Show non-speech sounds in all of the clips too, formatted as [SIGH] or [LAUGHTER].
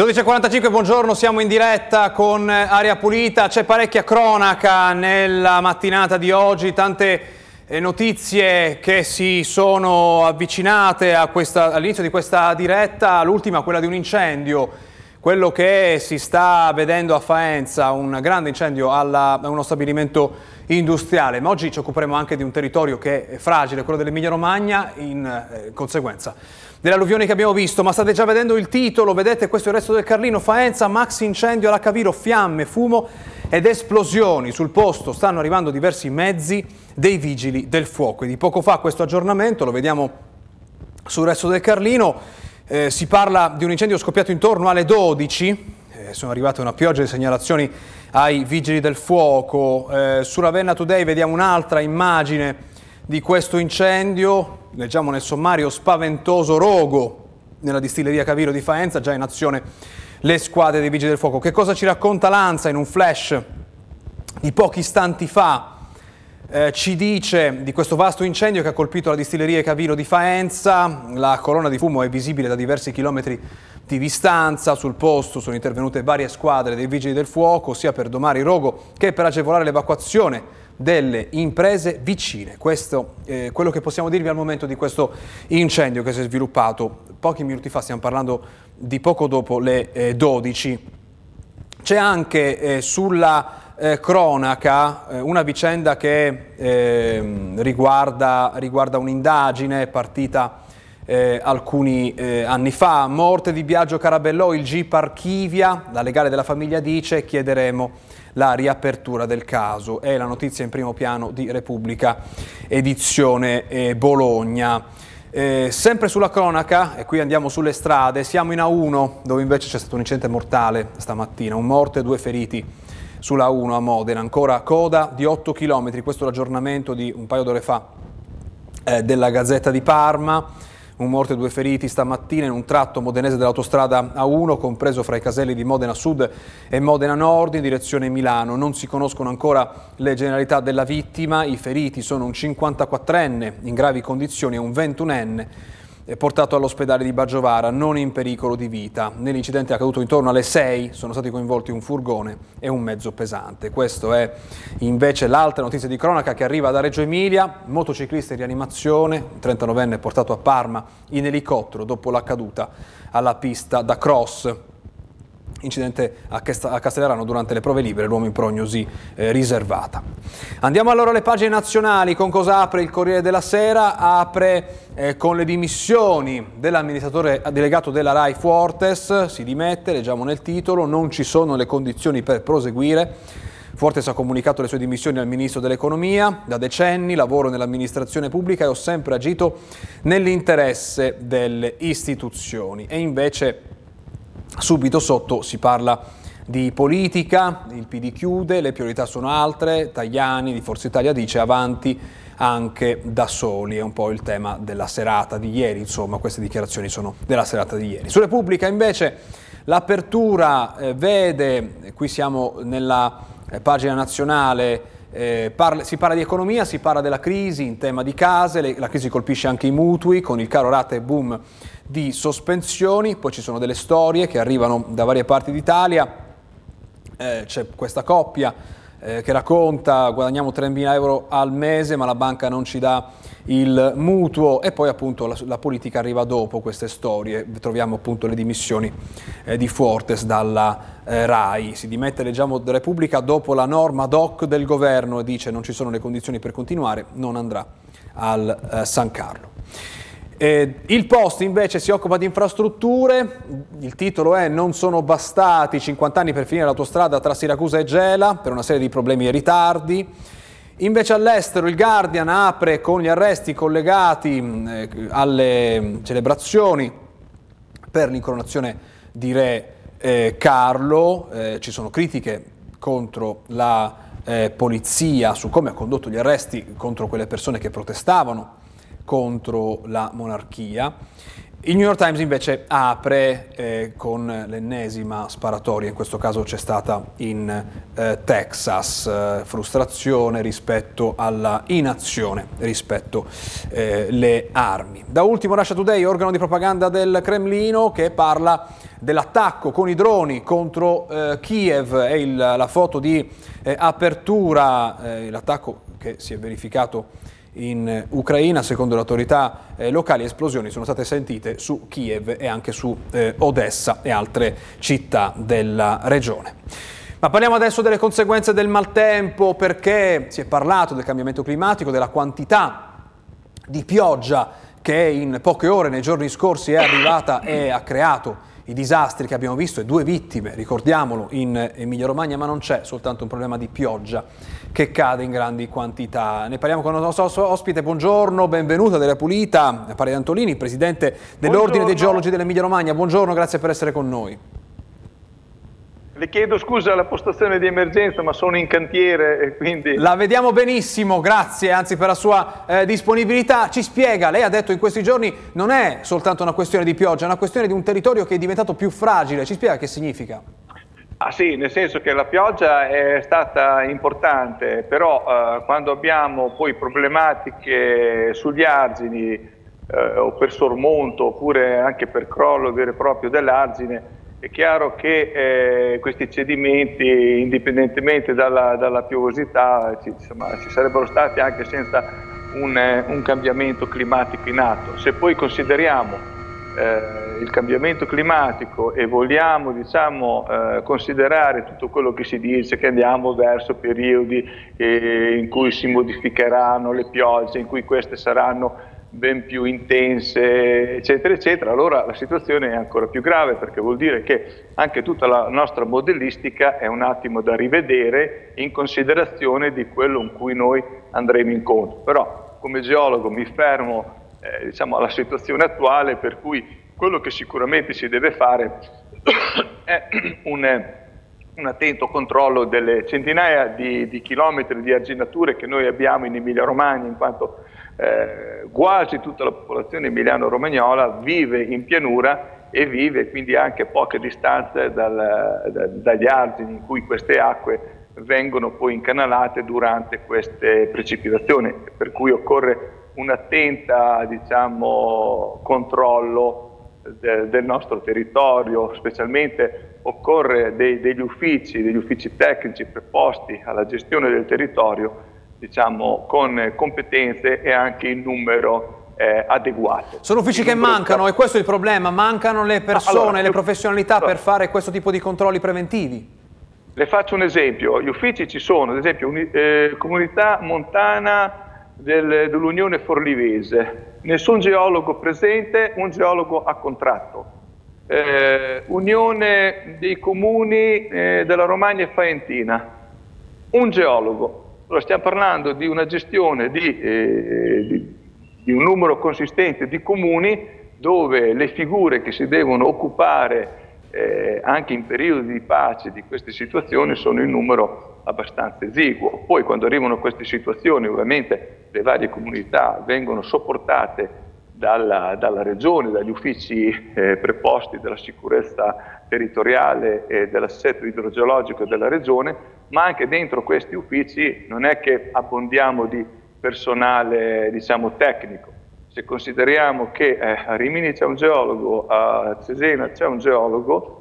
12.45, buongiorno, siamo in diretta con Aria Pulita, c'è parecchia cronaca nella mattinata di oggi, tante eh, notizie che si sono avvicinate all'inizio di questa diretta, l'ultima quella di un incendio, quello che si sta vedendo a Faenza, un grande incendio a uno stabilimento industriale, ma oggi ci occuperemo anche di un territorio che è fragile, quello dell'Emilia Romagna, in eh, conseguenza delle alluvioni che abbiamo visto, ma state già vedendo il titolo, vedete questo è il resto del Carlino, Faenza, max incendio alla Caviro, fiamme, fumo ed esplosioni. Sul posto stanno arrivando diversi mezzi dei vigili del fuoco. E di poco fa questo aggiornamento, lo vediamo sul resto del Carlino, eh, si parla di un incendio scoppiato intorno alle 12, eh, sono arrivate una pioggia di segnalazioni ai vigili del fuoco, eh, su Ravenna Today vediamo un'altra immagine di questo incendio, leggiamo nel sommario spaventoso rogo nella distilleria Caviro di Faenza, già in azione le squadre dei Vigili del Fuoco. Che cosa ci racconta Lanza in un flash di pochi istanti fa? Eh, ci dice di questo vasto incendio che ha colpito la distilleria Caviro di Faenza, la colonna di fumo è visibile da diversi chilometri di distanza, sul posto sono intervenute varie squadre dei Vigili del Fuoco, sia per domare il rogo che per agevolare l'evacuazione delle imprese vicine. Questo è eh, quello che possiamo dirvi al momento di questo incendio che si è sviluppato pochi minuti fa, stiamo parlando di poco dopo le eh, 12. C'è anche eh, sulla eh, cronaca eh, una vicenda che ehm, riguarda, riguarda un'indagine partita eh, alcuni eh, anni fa. Morte di Biagio Carabellò, il GIP archivia, la legale della famiglia dice chiederemo la riapertura del caso. È la notizia in primo piano di Repubblica, edizione eh, Bologna. Eh, sempre sulla cronaca, e qui andiamo sulle strade, siamo in A1, dove invece c'è stato un incidente mortale stamattina, un morto e due feriti sulla A1 a Modena, ancora coda di 8 km, questo è l'aggiornamento di un paio d'ore fa eh, della Gazzetta di Parma un morto e due feriti stamattina in un tratto modenese dell'autostrada A1, compreso fra i caselli di Modena Sud e Modena Nord in direzione Milano. Non si conoscono ancora le generalità della vittima, i feriti sono un 54enne in gravi condizioni e un 21enne portato all'ospedale di Baggiovara, non in pericolo di vita. Nell'incidente accaduto intorno alle 6 sono stati coinvolti un furgone e un mezzo pesante. Questa è invece l'altra notizia di cronaca che arriva da Reggio Emilia, motociclista in rianimazione, 39enne portato a Parma in elicottero dopo la caduta alla pista da cross incidente a Castellarano durante le prove libere, l'uomo in prognosi eh, riservata. Andiamo allora alle pagine nazionali, con cosa apre il Corriere della Sera? Apre eh, con le dimissioni dell'amministratore delegato della RAI Fuortes, si dimette, leggiamo nel titolo, non ci sono le condizioni per proseguire. Fortes ha comunicato le sue dimissioni al Ministro dell'Economia, da decenni lavoro nell'amministrazione pubblica e ho sempre agito nell'interesse delle istituzioni. E invece Subito sotto si parla di politica, il PD chiude, le priorità sono altre, Tajani di Forza Italia dice avanti anche da soli, è un po' il tema della serata di ieri, insomma queste dichiarazioni sono della serata di ieri. Su Repubblica invece l'apertura eh, vede, qui siamo nella eh, pagina nazionale, eh, parla, si parla di economia, si parla della crisi in tema di case, le, la crisi colpisce anche i mutui con il caro rate boom di sospensioni, poi ci sono delle storie che arrivano da varie parti d'Italia, eh, c'è questa coppia eh, che racconta guadagniamo 3.000 euro al mese ma la banca non ci dà il mutuo. E poi appunto la, la politica arriva dopo queste storie, troviamo appunto le dimissioni eh, di Fortes dalla eh, RAI, si dimette leggiamo Repubblica dopo la norma doc del governo e dice non ci sono le condizioni per continuare, non andrà al eh, San Carlo. Eh, il post invece si occupa di infrastrutture, il titolo è Non sono bastati 50 anni per finire l'autostrada tra Siracusa e Gela per una serie di problemi e ritardi. Invece all'estero il Guardian apre con gli arresti collegati eh, alle celebrazioni per l'incoronazione di Re eh, Carlo, eh, ci sono critiche contro la eh, polizia su come ha condotto gli arresti contro quelle persone che protestavano contro la monarchia. Il New York Times invece apre eh, con l'ennesima sparatoria, in questo caso c'è stata in eh, Texas, eh, frustrazione rispetto alla inazione, rispetto alle eh, armi. Da ultimo Russia Today, organo di propaganda del Cremlino, che parla dell'attacco con i droni contro eh, Kiev, il, la foto di eh, apertura, l'attacco che si è verificato in Ucraina, secondo le autorità eh, locali, esplosioni sono state sentite su Kiev e anche su eh, Odessa e altre città della regione. Ma parliamo adesso delle conseguenze del maltempo perché si è parlato del cambiamento climatico, della quantità di pioggia che in poche ore nei giorni scorsi è arrivata e ha creato i disastri che abbiamo visto e due vittime, ricordiamolo, in Emilia Romagna, ma non c'è soltanto un problema di pioggia che cade in grandi quantità. Ne parliamo con il nostro ospite, buongiorno, benvenuta della Pulita, Pari Antolini, presidente dell'Ordine dei Geologi dell'Emilia Romagna, buongiorno, grazie per essere con noi. Le chiedo scusa alla postazione di emergenza, ma sono in cantiere e quindi... La vediamo benissimo, grazie anzi per la sua eh, disponibilità. Ci spiega, lei ha detto in questi giorni non è soltanto una questione di pioggia, è una questione di un territorio che è diventato più fragile. Ci spiega che significa? Ah sì, nel senso che la pioggia è stata importante, però eh, quando abbiamo poi problematiche sugli argini eh, o per sormonto oppure anche per crollo vero e proprio dell'argine, è chiaro che eh, questi cedimenti, indipendentemente dalla, dalla piovosità, ci, insomma, ci, sarebbero stati anche senza un, eh, un, cambiamento climatico in atto. Se poi consideriamo eh, il cambiamento climatico e vogliamo diciamo, eh, considerare tutto quello che si dice, che andiamo verso periodi eh, in cui si modificheranno le piogge, in cui queste saranno ben più intense, eccetera, eccetera, allora la situazione è ancora più grave perché vuol dire che anche tutta la nostra modellistica è un attimo da rivedere in considerazione di quello in cui noi andremo incontro. Però come geologo mi fermo eh, diciamo, alla situazione attuale per cui quello che sicuramente si deve fare [COUGHS] è un, un attento controllo delle centinaia di, di chilometri di arginature che noi abbiamo in Emilia Romagna in quanto eh, quasi tutta la popolazione emiliano-romagnola vive in pianura e vive quindi anche a poche distanze dal, da, dagli argini in cui queste acque vengono poi incanalate durante queste precipitazioni, per cui occorre un attento diciamo, controllo de, del nostro territorio, specialmente occorre dei, degli uffici, degli uffici tecnici preposti alla gestione del territorio diciamo, con competenze e anche in numero eh, adeguato. Sono uffici che mancano e questo è il problema, mancano le persone, allora, le professionalità allora, per fare questo tipo di controlli preventivi? Le faccio un esempio, gli uffici ci sono, ad esempio eh, comunità montana del, dell'Unione Forlivese, nessun geologo presente, un geologo a contratto. Eh, Unione dei comuni eh, della Romagna e Faentina, un geologo, allora stiamo parlando di una gestione di, eh, di, di un numero consistente di comuni dove le figure che si devono occupare eh, anche in periodi di pace di queste situazioni sono in numero abbastanza esiguo. Poi quando arrivano queste situazioni ovviamente le varie comunità vengono sopportate dalla, dalla regione, dagli uffici eh, preposti della sicurezza territoriale e dell'assetto idrogeologico della regione, ma anche dentro questi uffici non è che abbondiamo di personale diciamo, tecnico. Se consideriamo che eh, a Rimini c'è un geologo, a Cesena c'è un geologo,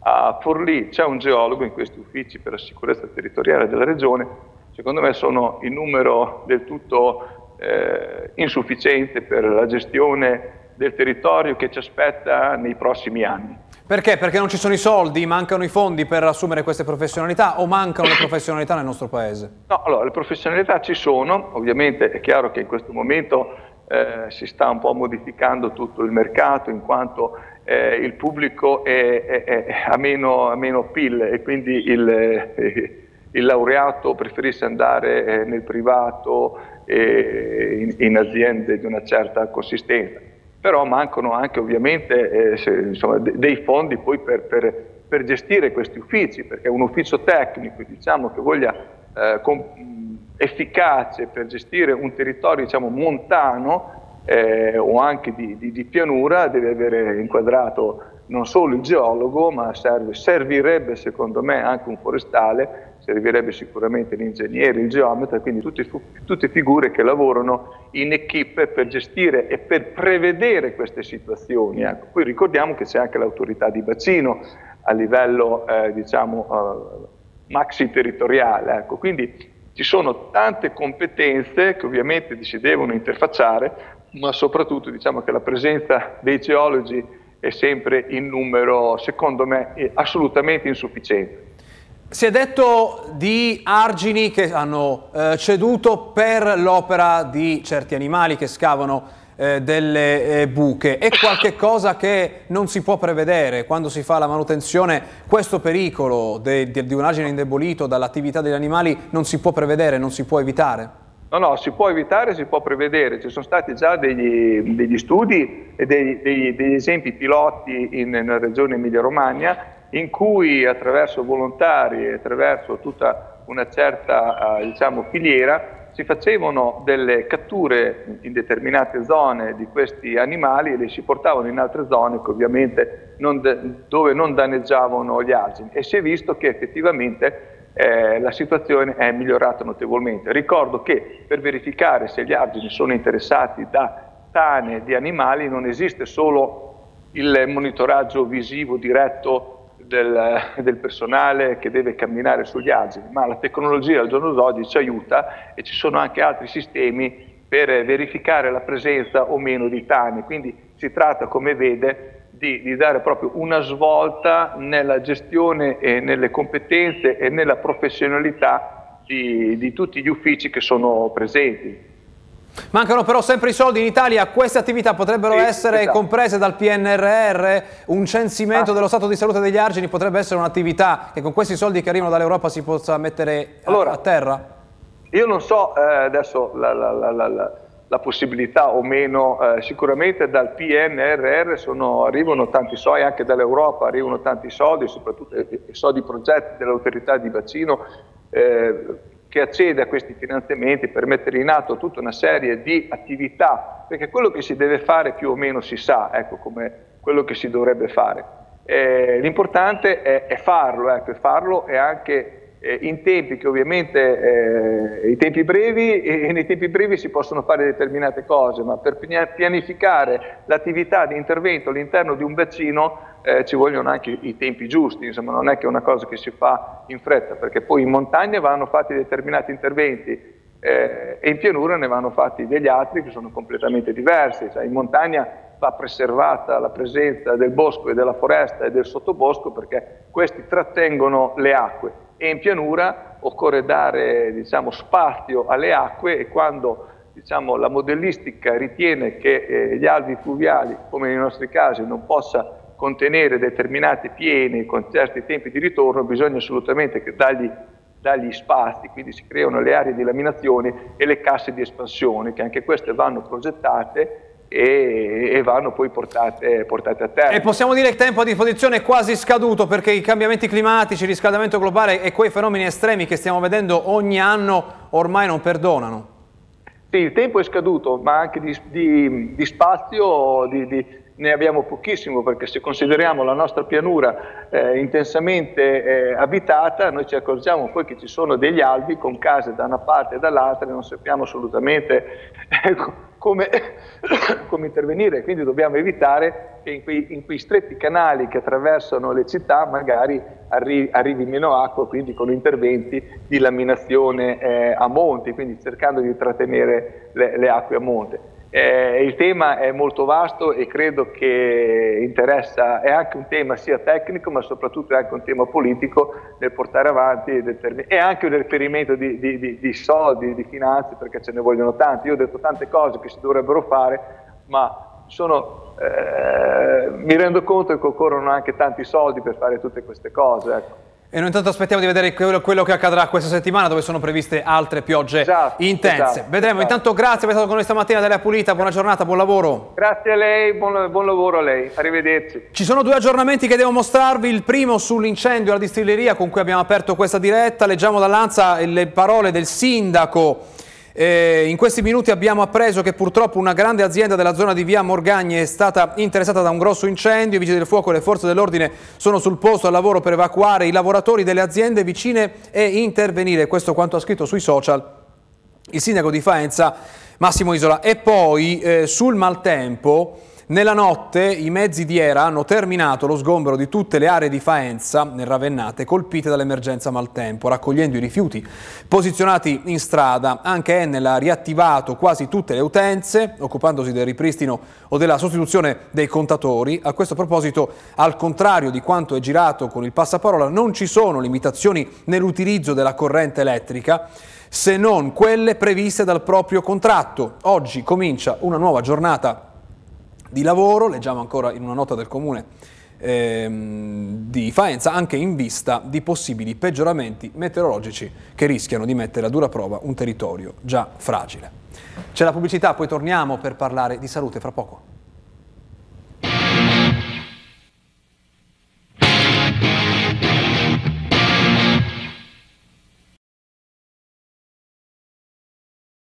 a Forlì c'è un geologo in questi uffici per la sicurezza territoriale della regione, secondo me sono in numero del tutto eh, insufficiente per la gestione del territorio che ci aspetta nei prossimi anni. Perché? Perché non ci sono i soldi, mancano i fondi per assumere queste professionalità o mancano le [COUGHS] professionalità nel nostro paese? No, allora le professionalità ci sono, ovviamente è chiaro che in questo momento eh, si sta un po' modificando tutto il mercato in quanto eh, il pubblico è, è, è, ha, meno, ha, meno, PIL e quindi il, eh, [LAUGHS] il laureato preferisce andare eh, nel privato e in, in aziende di una certa consistenza. Però mancano anche ovviamente eh, se, insomma, de dei fondi poi per, per, per, gestire questi uffici, perché un ufficio tecnico diciamo, che voglia eh, efficace per gestire un territorio diciamo, montano eh, o anche di, di, di, pianura deve avere inquadrato non solo il geologo, ma serve, servirebbe secondo me anche un forestale, servirebbe sicuramente l'ingegnere, il geometra, quindi tutte, tutte figure che lavorano in equipe per gestire e per prevedere queste situazioni. Ecco. Poi ricordiamo che c'è anche l'autorità di bacino a livello eh, diciamo, uh, maxi territoriale, ecco. quindi ci sono tante competenze che ovviamente si devono interfacciare, ma soprattutto diciamo che la presenza dei geologi è sempre in numero, secondo me, assolutamente insufficiente. Si è detto di argini che hanno eh, ceduto per l'opera di certi animali che scavano eh, delle eh, buche. È qualche cosa che non si può prevedere quando si fa la manutenzione? Questo pericolo di un argine indebolito dall'attività degli animali non si può prevedere, non si può evitare? No, no, si può evitare, si può prevedere. Ci sono stati già degli, degli studi e degli, degli, degli, esempi piloti in, nella regione Emilia-Romagna in cui attraverso volontari e attraverso tutta una certa uh, diciamo, filiera si facevano delle catture in determinate zone di questi animali e le si portavano in altre zone ovviamente non dove non danneggiavano gli argini e si è visto che effettivamente eh, la situazione è migliorata notevolmente. Ricordo che per verificare se gli argini sono interessati da tane di animali non esiste solo il monitoraggio visivo diretto del, del, personale che deve camminare sugli argini, ma la tecnologia al giorno d'oggi ci aiuta e ci sono anche altri sistemi per verificare la presenza o meno di tani, quindi si tratta, come vede, di, di, dare proprio una svolta nella gestione e nelle competenze e nella professionalità di, di tutti gli uffici che sono presenti. Mancano però sempre i soldi in Italia, queste attività potrebbero sì, essere esatto. comprese dal PNRR, un censimento ah. dello stato di salute degli argini potrebbe essere un'attività che con questi soldi che arrivano dall'Europa si possa mettere allora, a, terra? Io non so eh, adesso la, la, la, la possibilità o meno, eh, sicuramente dal PNRR sono, arrivano tanti soldi, anche dall'Europa arrivano tanti soldi, soprattutto i soldi progetti dell'autorità di bacino eh, che accede a questi finanziamenti per mettere in atto tutta una serie di attività, perché quello che si deve fare più o meno si sa, ecco come quello che si dovrebbe fare. Eh, l'importante è, è, farlo, ecco, farlo e anche eh, in tempi che ovviamente, eh, i tempi brevi, e nei tempi brevi si possono fare determinate cose, ma per pianificare l'attività di intervento all'interno di un bacino eh, ci vogliono anche i tempi giusti, insomma non è che è una cosa che si fa in fretta, perché poi in montagna vanno fatti determinati interventi eh, e in pianura ne vanno fatti degli altri che sono completamente diversi, cioè, in montagna va preservata la presenza del bosco e della foresta e del sottobosco perché questi trattengono le acque. E in pianura occorre dare diciamo, spazio alle acque e quando diciamo, la modellistica ritiene che eh, gli alvi fluviali, come nei nostri casi, non possa contenere determinati pieni con certi tempi di ritorno, bisogna assolutamente dargli, dargli spazi, quindi si creano le aree di laminazione e le casse di espansione, che anche queste vanno progettate e, e, vanno poi portate, portate, a terra. E possiamo dire che il tempo a disposizione è quasi scaduto perché i cambiamenti climatici, il riscaldamento globale e quei fenomeni estremi che stiamo vedendo ogni anno ormai non perdonano. Sì, il tempo è scaduto, ma anche di, di, di spazio di, ne abbiamo pochissimo perché se consideriamo la nostra pianura eh, intensamente eh, abitata, noi ci accorgiamo poi che ci sono degli albi con case da una parte e dall'altra e non sappiamo assolutamente [LAUGHS] eh, come, [COUGHS] come, intervenire, quindi dobbiamo evitare che in quei, in quei, stretti canali che attraversano le città magari arri, arrivi meno acqua, quindi con interventi di laminazione eh, a monte, quindi cercando di trattenere le, le acque a monte. Eh, il tema è molto vasto e credo che interessa, è anche un tema sia tecnico ma soprattutto è anche un tema politico nel portare avanti e anche un riferimento di, di, di, di, soldi, di finanze perché ce ne vogliono tanti. Io ho detto tante cose che si dovrebbero fare ma sono, eh, mi rendo conto che occorrono anche tanti soldi per fare tutte queste cose. Ecco. E noi intanto aspettiamo di vedere quello, quello, che accadrà questa settimana dove sono previste altre piogge esatto, intense. Esatto, Vedremo. Esatto. Intanto grazie per essere stato con noi stamattina della Pulita, buona giornata, buon lavoro. Grazie a lei, buon, buon, lavoro a lei, arrivederci. Ci sono due aggiornamenti che devo mostrarvi, il primo sull'incendio alla distilleria con cui abbiamo aperto questa diretta, leggiamo dall'Anza le parole del sindaco Eh, in questi minuti abbiamo appreso che purtroppo una grande azienda della zona di via Morgagni è stata interessata da un grosso incendio. I vigili del fuoco e le forze dell'ordine sono sul posto al lavoro per evacuare i lavoratori delle aziende vicine e intervenire. Questo quanto ha scritto sui social il sindaco di Faenza Massimo Isola. E poi eh, sul maltempo nella notte i mezzi di ERA hanno terminato lo sgombero di tutte le aree di Faenza, nel Ravennate, colpite dall'emergenza maltempo, raccogliendo i rifiuti posizionati in strada. Anche Enel ha riattivato quasi tutte le utenze, occupandosi del ripristino o della sostituzione dei contatori. A questo proposito, al contrario di quanto è girato con il passaparola, non ci sono limitazioni nell'utilizzo della corrente elettrica se non quelle previste dal proprio contratto. Oggi comincia una nuova giornata di lavoro, leggiamo ancora in una nota del comune ehm, di Faenza, anche in vista di possibili peggioramenti meteorologici che rischiano di mettere a dura prova un territorio già fragile. C'è la pubblicità, poi torniamo per parlare di salute fra poco.